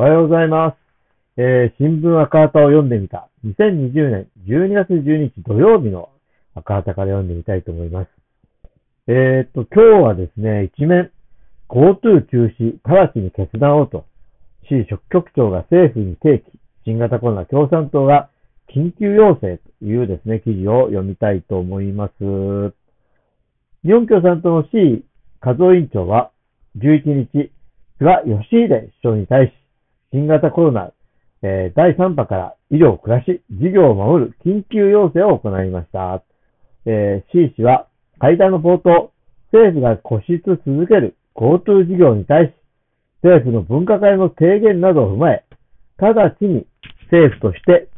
おはようございます。えー、新聞赤旗を読んでみた。2020年12月12日土曜日の赤旗から読んでみたいと思います。えー、っと、今日はですね、一面、GoTo 中止、直ちに決断をと、市職局長が政府に提起、新型コロナ共産党が緊急要請というですね、記事を読みたいと思います。日本共産党の C 和夫委員長は、11日、菅義偉首相に対し、新型コロナ、えー、第3波から医療、暮らし、事業を守る緊急要請を行いました。えー、C 氏は会談の冒頭、政府が固執続ける GoTo 事業に対し、政府の分科会の提言などを踏まえ、直ちに政府として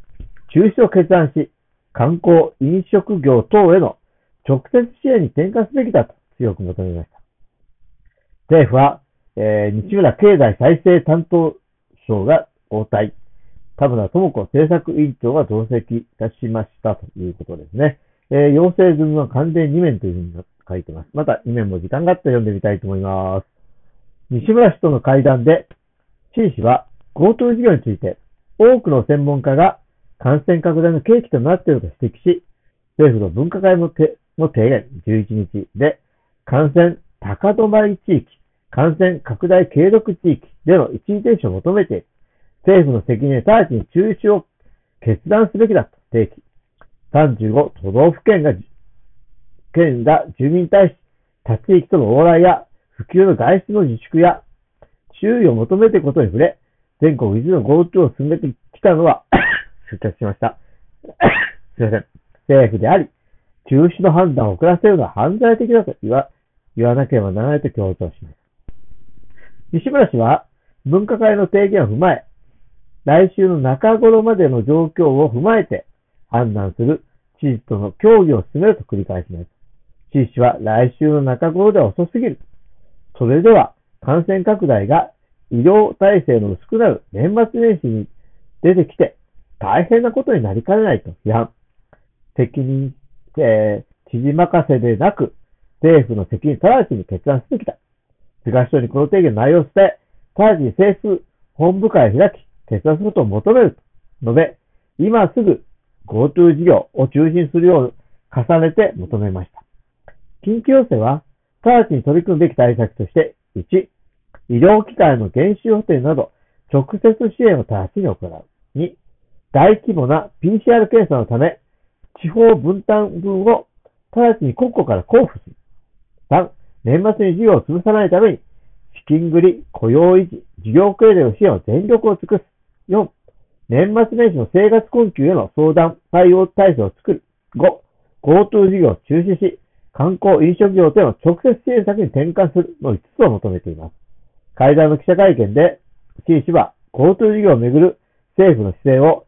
中止を決断し、観光、飲食業等への直接支援に転換すべきだと強く求めました。政府は、えー、西村経済再生担当省が交代、田村智子政策委員長が同席いたしましたということですね。えー、要請済みは完全2面というふうに書いてます。また2面も時間があったら読んでみたいと思います。西村氏との会談で、陳氏は GoTo 事業について多くの専門家が感染拡大の契機となっていると指摘し、政府の分科会の提言11日で感染高止まり地域感染拡大継続地域での一時停止を求めて、政府の責任で直ちに中止を決断すべきだと提起。35都道府県が、県が住民に対し、立ち域との往来や普及の外出の自粛や注意を求めていくことに触れ、全国一の GoTo を進めてきたのは 出着しました。すいません。政府であり、中止の判断を遅らせるのは犯罪的だと言わ、言わなければならないと強調します。西村氏は分科会の提言を踏まえ、来週の中頃までの状況を踏まえて判断する知事との協議を進めると繰り返します。知事氏は来週の中頃では遅すぎる。それでは感染拡大が医療体制の薄くなる年末年始に出てきて大変なことになりかねないと批判。責任、えー、知事任せでなく、政府の責任直ちに決断すべきだ。菅首相にこの提言の内容を伝え、直ちに政府本部会を開き、決断することを求めると述べ、今すぐ GoTo 事業を中心するよう重ねて求めました。緊急要請は、直ちに取り組むべき対策として、1、医療機関の減収補填など、直接支援を直ちに行う。2、大規模な PCR 検査のため、地方分担分を直ちに国庫から交付する。3、年末に事業を潰さないために、資金繰り、雇用維持、事業経営の支援を全力を尽くす。4、年末年始の生活困窮への相談、対応体制を作る。5、GoTo 事業を中止し、観光、飲食業との直接支援策に転換するの5つを求めています。会談の記者会見で、陳氏は GoTo 事業をめぐる政府の姿勢を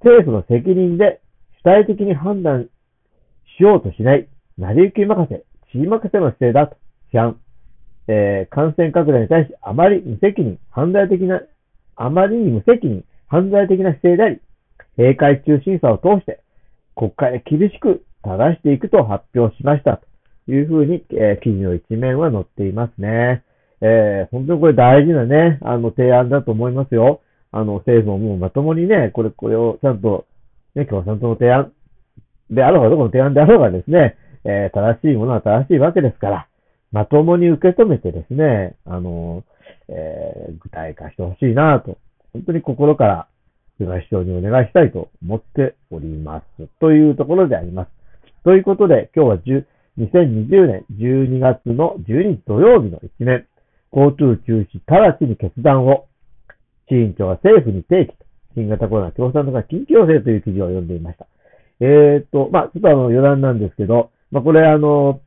政府の責任で主体的に判断しようとしない、成り行き任せ、知り任せの姿勢だと批判、えー、感染拡大に対しあまり無責任、犯罪的な、あまりに無責任、犯罪的な姿勢であり、閉会中審査を通して国会で厳しく正していくと発表しましたというふうに、えー、記事の一面は載っていますね。えー、本当にこれ大事なね、あの提案だと思いますよ。あの政府ももうまともにね、これ、これをちゃんと、ね、共産党の提案であろうが、どこの提案であろうがですね、えー、正しいものは正しいわけですから、まともに受け止めてですね、あの、えー、具体化してほしいなと、本当に心から菅首相にお願いしたいと思っております。というところであります。ということで、今日は10 2020年12月の12日土曜日の一面、GoTo 中止直ちに決断を、市委員長が政府に提起と、新型コロナ共産党が緊急要請という記事を読んでいました。えー、っと、まあ、ちょっとあの余談なんですけど、まあ、これあの、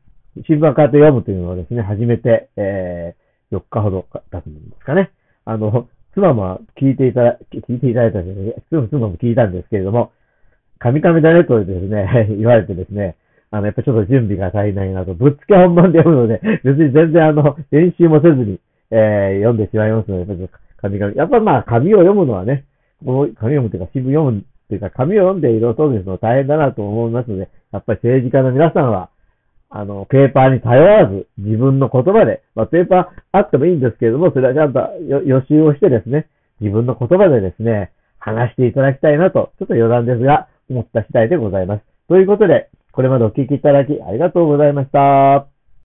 新聞から読むというのをですね、始めて、えー、4日ほど経つんですかね。あの、妻も聞いていただ、聞いていただいたんで、妻も聞いたんですけれども、カミカミだねとですね、言われてですね、あの、やっぱちょっと準備が足りないなと、ぶっつけ本番で読むので、別に全然あの、練習もせずに、えー、読んでしまいますので、やっぱ紙紙。やっぱまあ、紙を読むのはね、この紙を読むというか、新聞読むというか、紙を読んでいろいろそうですの大変だなと思いますので、やっぱり政治家の皆さんは、あの、ペーパーに頼らず、自分の言葉で、まあ、ペーパーあってもいいんですけれども、それはちゃんと予習をしてですね、自分の言葉でですね、話していただきたいなと、ちょっと余談ですが、思った次第でございます。ということで、これまでお聞きいただきありがとうございました。